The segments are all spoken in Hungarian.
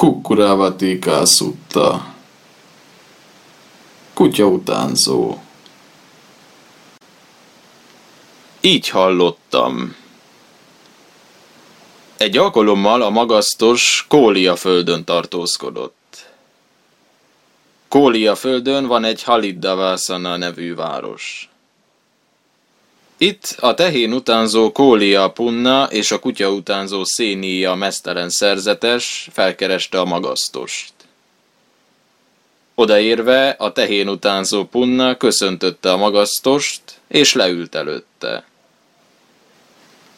Kukkuravati kászutta. Kutya utánzó. Így hallottam. Egy alkalommal a magasztos Kólia földön tartózkodott. Kólia földön van egy Haliddavásana nevű város. Itt a tehén utánzó Kólia Punna és a kutya utánzó Szénia mesztelen szerzetes felkereste a magasztost. Odaérve a tehén utánzó Punna köszöntötte a magasztost, és leült előtte.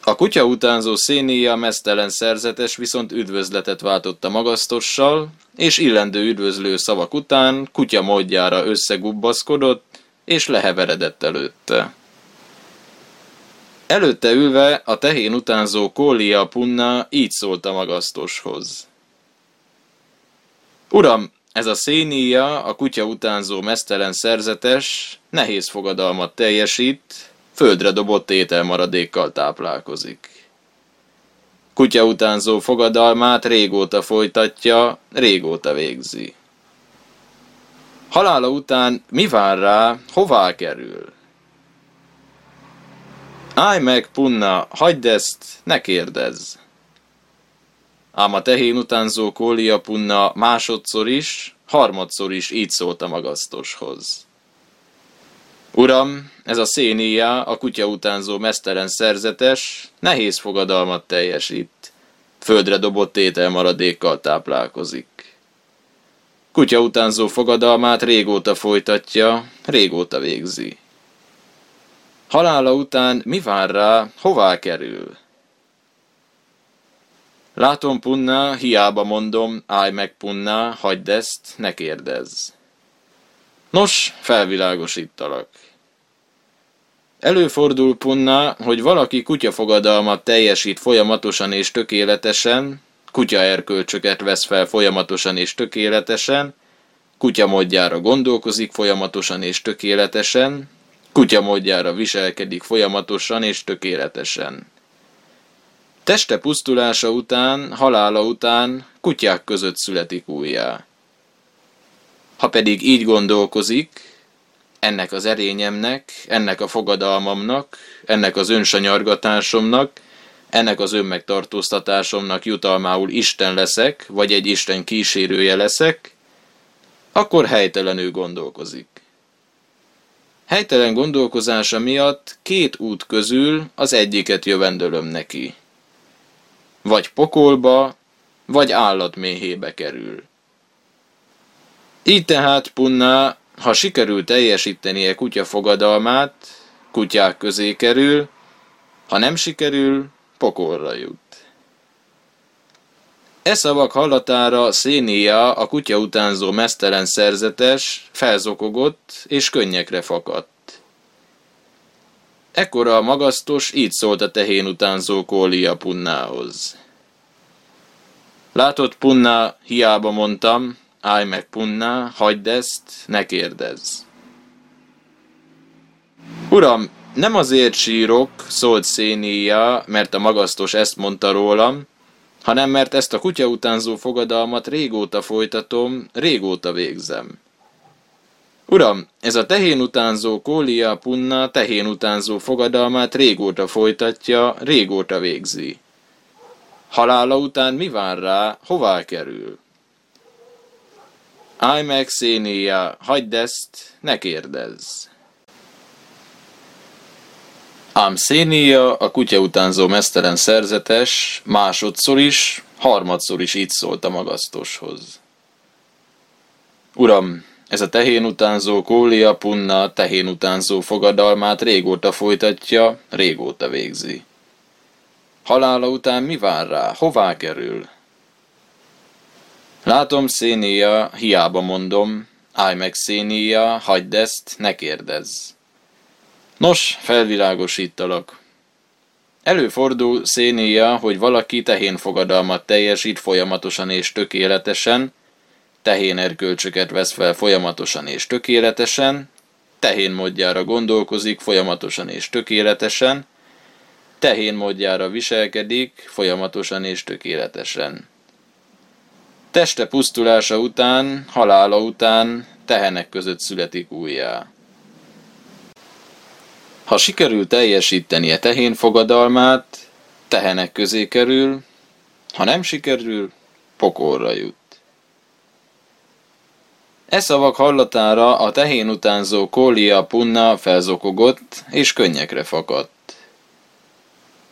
A kutya utánzó Szénia mesztelen szerzetes viszont üdvözletet váltott a magasztossal, és illendő üdvözlő szavak után kutya módjára összegubbaszkodott, és leheveredett előtte. Előtte ülve a tehén utánzó Kólia Punna így szólt a magasztoshoz. Uram, ez a szénia, a kutya utánzó mesztelen szerzetes, nehéz fogadalmat teljesít, földre dobott ételmaradékkal táplálkozik. Kutya utánzó fogadalmát régóta folytatja, régóta végzi. Halála után mi vár rá, hová kerül? Állj meg, Punna, hagyd ezt, ne kérdezz. Ám a tehén utánzó Kólia Punna másodszor is, harmadszor is így szólt a magasztoshoz. Uram, ez a szénia, a kutya utánzó mesztelen szerzetes, nehéz fogadalmat teljesít. Földre dobott ételmaradékkal táplálkozik. Kutya utánzó fogadalmát régóta folytatja, régóta végzi. Halála után mi vár rá, hová kerül? Látom, Punna, hiába mondom, állj meg, Punna, hagyd ezt, ne kérdezz. Nos, felvilágosítalak. Előfordul, Punna, hogy valaki kutyafogadalmat teljesít folyamatosan és tökéletesen, kutya erkölcsöket vesz fel folyamatosan és tökéletesen, kutya módjára gondolkozik folyamatosan és tökéletesen, Kutya módjára viselkedik folyamatosan és tökéletesen. Teste pusztulása után, halála után kutyák között születik újjá. Ha pedig így gondolkozik, ennek az erényemnek, ennek a fogadalmamnak, ennek az önsanyargatásomnak, ennek az önmegtartóztatásomnak jutalmául Isten leszek, vagy egy Isten kísérője leszek, akkor helytelenül gondolkozik. Helytelen gondolkozása miatt két út közül az egyiket jövendölöm neki. Vagy pokolba, vagy állatméhébe kerül. Így tehát Punna, ha sikerül teljesítenie kutya fogadalmát, kutyák közé kerül, ha nem sikerül, pokolra jut. E szavak hallatára Szénia, a kutya utánzó mesztelen szerzetes, felzokogott és könnyekre fakadt. Ekkora a magasztos így szólt a tehén utánzó Kólia Punnához. Látod, Punna, hiába mondtam, állj meg, Punna, hagyd ezt, ne kérdezz. Uram, nem azért sírok, szólt Szénia, mert a magasztos ezt mondta rólam, hanem mert ezt a kutya utánzó fogadalmat régóta folytatom, régóta végzem. Uram, ez a tehén utánzó Kólia Punna tehén utánzó fogadalmát régóta folytatja, régóta végzi. Halála után mi vár rá, hová kerül? Állj meg, Szénia, hagyd ezt, ne kérdezz. Ám Szénia, a kutya utánzó mesztelen szerzetes, másodszor is, harmadszor is így szólt a magasztoshoz. Uram, ez a tehén utánzó Kólia Punna tehén utánzó fogadalmát régóta folytatja, régóta végzi. Halála után mi vár rá, hová kerül? Látom, Szénia, hiába mondom, állj meg, Szénia, hagyd ezt, ne kérdezz. Nos, felvilágosítalak. Előfordul szénéja, hogy valaki tehén fogadalmat teljesít folyamatosan és tökéletesen, tehén erkölcsöket vesz fel folyamatosan és tökéletesen, tehén módjára gondolkozik folyamatosan és tökéletesen, tehén módjára viselkedik folyamatosan és tökéletesen. Teste pusztulása után, halála után tehenek között születik újjá. Ha sikerül teljesítenie tehén fogadalmát, tehenek közé kerül, ha nem sikerül, pokolra jut. E szavak hallatára a tehén utánzó Kólia Punna felzokogott, és könnyekre fakadt.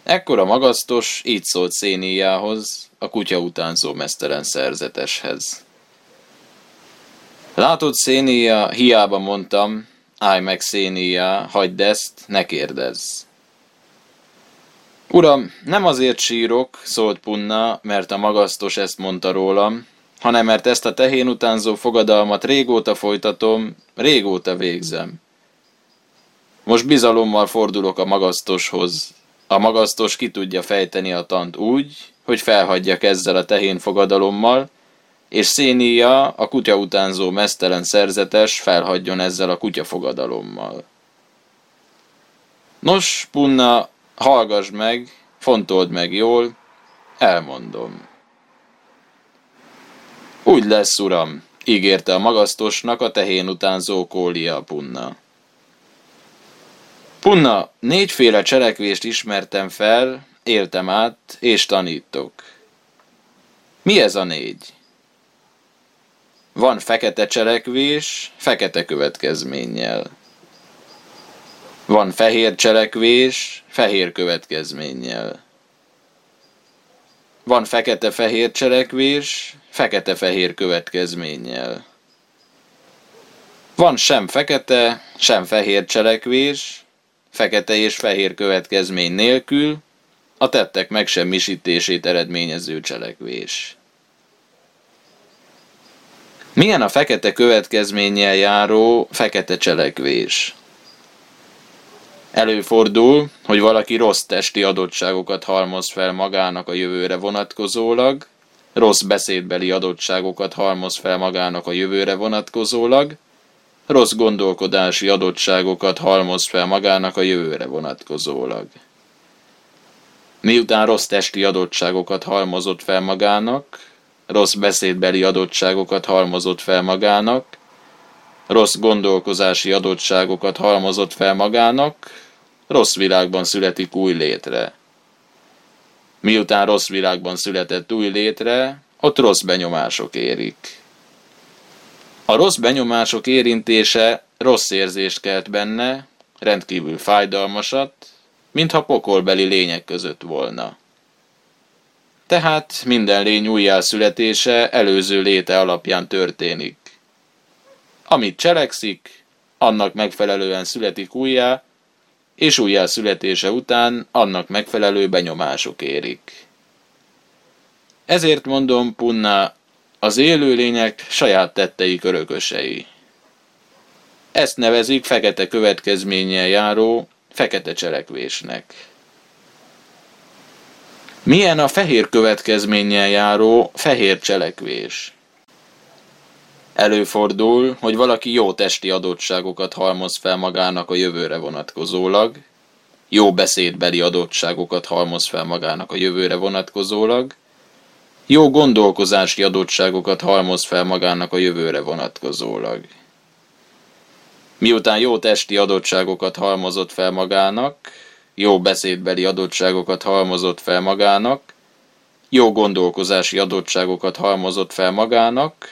Ekkor a magasztos így szólt Széniához, a kutya utánzó mesztelen szerzeteshez. Látod, Szénia, hiába mondtam, állj meg, Szénia, hagyd ezt, ne kérdezz. Uram, nem azért sírok, szólt Punna, mert a magasztos ezt mondta rólam, hanem mert ezt a tehén utánzó fogadalmat régóta folytatom, régóta végzem. Most bizalommal fordulok a magasztoshoz. A magasztos ki tudja fejteni a tant úgy, hogy felhagyjak ezzel a tehén fogadalommal, és Szénia, a kutya utánzó mesztelen szerzetes felhagyjon ezzel a kutya fogadalommal. Nos, Punna, hallgass meg, fontold meg jól, elmondom. Úgy lesz, uram, ígérte a magasztosnak a tehén utánzó Kólia Punna. Punna, négyféle cselekvést ismertem fel, éltem át, és tanítok. Mi ez a négy? Van fekete cselekvés, fekete következménnyel. Van fehér cselekvés, fehér következménnyel. Van fekete-fehér cselekvés, fekete-fehér következménnyel. Van sem fekete, sem fehér cselekvés, fekete és fehér következmény nélkül, a tettek megsemmisítését eredményező cselekvés. Milyen a fekete következménnyel járó fekete cselekvés? Előfordul, hogy valaki rossz testi adottságokat halmoz fel magának a jövőre vonatkozólag, rossz beszédbeli adottságokat halmoz fel magának a jövőre vonatkozólag, rossz gondolkodási adottságokat halmoz fel magának a jövőre vonatkozólag. Miután rossz testi adottságokat halmozott fel magának, rossz beszédbeli adottságokat halmozott fel magának, rossz gondolkozási adottságokat halmozott fel magának, rossz világban születik új létre. Miután rossz világban született új létre, ott rossz benyomások érik. A rossz benyomások érintése rossz érzést kelt benne, rendkívül fájdalmasat, mintha pokolbeli lények között volna. Tehát minden lény újjászületése előző léte alapján történik. Amit cselekszik, annak megfelelően születik újjá, és újjászületése után annak megfelelő benyomások érik. Ezért mondom, Punna, az élőlények saját tetteik örökösei. Ezt nevezik fekete következménnyel járó, fekete cselekvésnek. Milyen a fehér következménnyel járó fehér cselekvés? Előfordul, hogy valaki jó testi adottságokat halmoz fel magának a jövőre vonatkozólag, jó beszédbeli adottságokat halmoz fel magának a jövőre vonatkozólag, jó gondolkozási adottságokat halmoz fel magának a jövőre vonatkozólag. Miután jó testi adottságokat halmozott fel magának, jó beszédbeli adottságokat halmozott fel magának, jó gondolkozási adottságokat halmozott fel magának,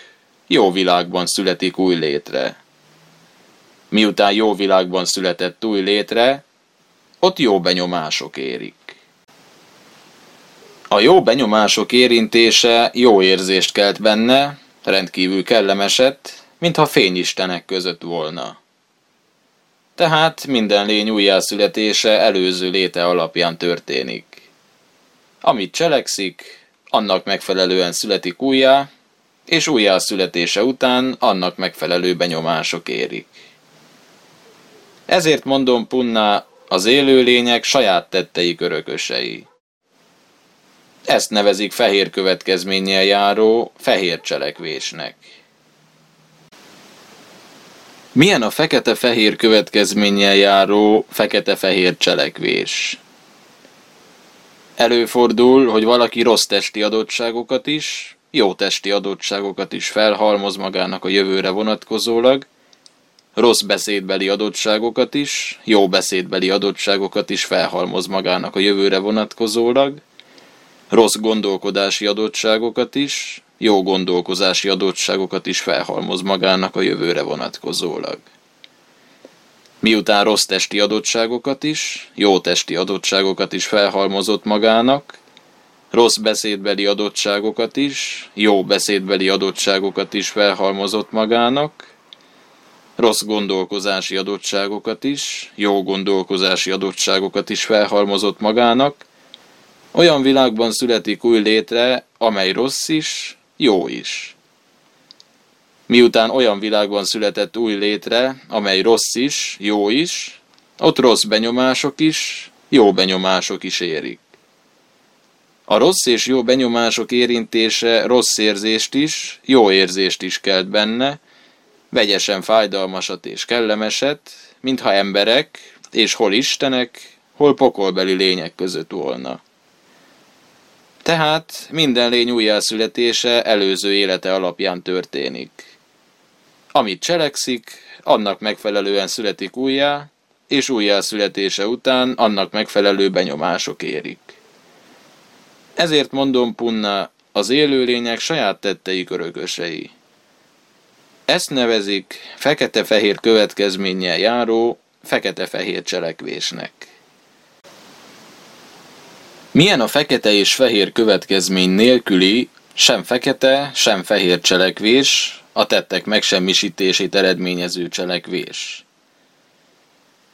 jó világban születik új létre. Miután jó világban született új létre, ott jó benyomások érik. A jó benyomások érintése jó érzést kelt benne, rendkívül kellemeset, mintha fényistenek között volna. Tehát minden lény újjászületése előző léte alapján történik. Amit cselekszik, annak megfelelően születik újjá, és újjászületése után annak megfelelő benyomások érik. Ezért mondom Punna, az élőlények saját tetteik örökösei. Ezt nevezik fehér következménnyel járó fehér cselekvésnek. Milyen a fekete-fehér következménnyel járó fekete-fehér cselekvés? Előfordul, hogy valaki rossz testi adottságokat is, jó testi adottságokat is felhalmoz magának a jövőre vonatkozólag, rossz beszédbeli adottságokat is, jó beszédbeli adottságokat is felhalmoz magának a jövőre vonatkozólag, rossz gondolkodási adottságokat is, jó gondolkozási adottságokat is felhalmoz magának a jövőre vonatkozólag. Miután rossz testi adottságokat is, jó testi adottságokat is felhalmozott magának, rossz beszédbeli adottságokat is, jó beszédbeli adottságokat is felhalmozott magának, rossz gondolkozási adottságokat is, jó gondolkozási adottságokat is felhalmozott magának, olyan világban születik új létre, amely rossz is, jó is. Miután olyan világban született új létre, amely rossz is, jó is, ott rossz benyomások is, jó benyomások is érik. A rossz és jó benyomások érintése rossz érzést is, jó érzést is kelt benne, vegyesen fájdalmasat és kellemeset, mintha emberek, és hol istenek, hol pokolbeli lények között volna. Tehát minden lény újjászületése előző élete alapján történik. Amit cselekszik, annak megfelelően születik újjá, és újjászületése után annak megfelelő benyomások érik. Ezért mondom Punna, az élőlények saját tetteik örökösei. Ezt nevezik fekete-fehér következménnyel járó, fekete-fehér cselekvésnek. Milyen a fekete és fehér következmény nélküli, sem fekete, sem fehér cselekvés, a tettek megsemmisítését eredményező cselekvés.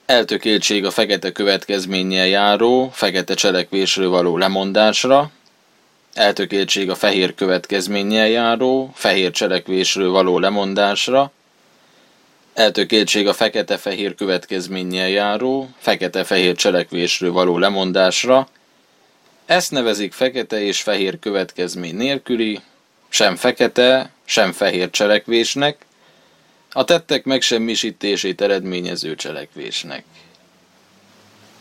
Eltökéltség a fekete következménnyel járó, fekete cselekvésről való lemondásra, eltökéltség a fehér következménnyel járó, fehér cselekvésről való lemondásra, eltökéltség a fekete-fehér következménnyel járó, fekete-fehér cselekvésről való lemondásra, ezt nevezik fekete és fehér következmény nélküli, sem fekete, sem fehér cselekvésnek, a tettek megsemmisítését eredményező cselekvésnek.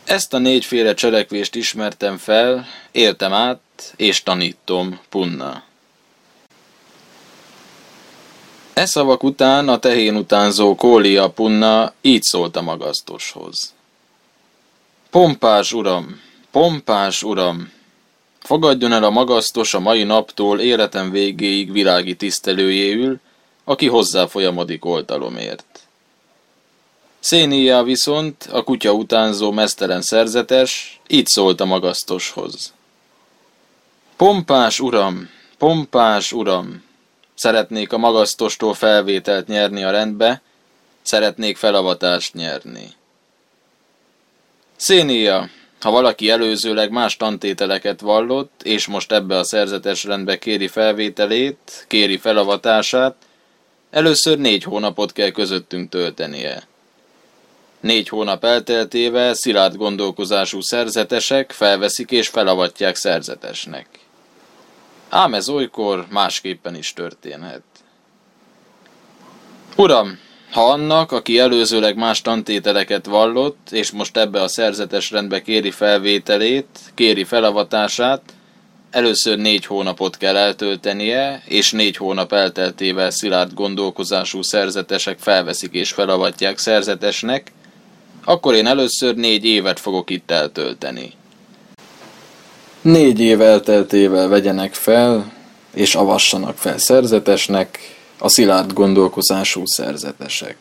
Ezt a négyféle cselekvést ismertem fel, éltem át, és tanítom, Punna. E szavak után a tehén utánzó Kólia Punna így szólt a magasztoshoz. Pompás uram, pompás uram, fogadjon el a magasztos a mai naptól életem végéig világi tisztelőjéül, aki hozzá folyamodik oltalomért. Szénia viszont, a kutya utánzó mesztelen szerzetes, így szólt a magasztoshoz. Pompás uram, pompás uram, szeretnék a magasztostól felvételt nyerni a rendbe, szeretnék felavatást nyerni. Szénia, ha valaki előzőleg más tantételeket vallott, és most ebbe a szerzetes rendbe kéri felvételét, kéri felavatását, először négy hónapot kell közöttünk töltenie. Négy hónap elteltével szilárd gondolkozású szerzetesek felveszik és felavatják szerzetesnek. Ám ez olykor másképpen is történhet. Uram, ha annak, aki előzőleg más tantételeket vallott, és most ebbe a szerzetes rendbe kéri felvételét, kéri felavatását, először négy hónapot kell eltöltenie, és négy hónap elteltével szilárd gondolkozású szerzetesek felveszik és felavatják szerzetesnek, akkor én először négy évet fogok itt eltölteni. Négy év elteltével vegyenek fel, és avassanak fel szerzetesnek, a szilárd gondolkozású szerzetesek.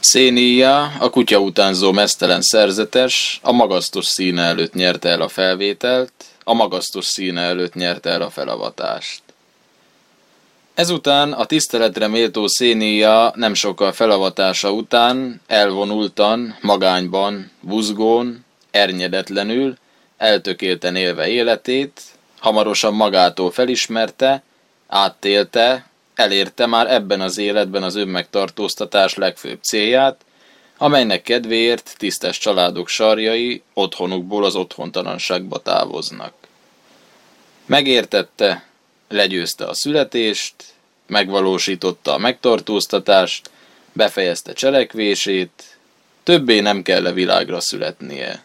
Szénia, a kutya utánzó mesztelen szerzetes, a magasztos színe előtt nyerte el a felvételt, a magasztos színe előtt nyerte el a felavatást. Ezután a tiszteletre méltó Szénia nem sokkal felavatása után elvonultan, magányban, buzgón, ernyedetlenül, eltökélten élve életét, hamarosan magától felismerte, áttélte, elérte már ebben az életben az önmegtartóztatás legfőbb célját, amelynek kedvéért tisztes családok sarjai otthonukból az otthontalanságba távoznak. Megértette, legyőzte a születést, megvalósította a megtartóztatást, befejezte cselekvését, többé nem kell a világra születnie.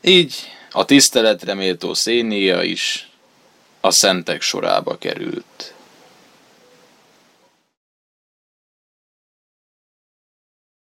Így A tiszteletre méltó szénia is a szentek sorába került.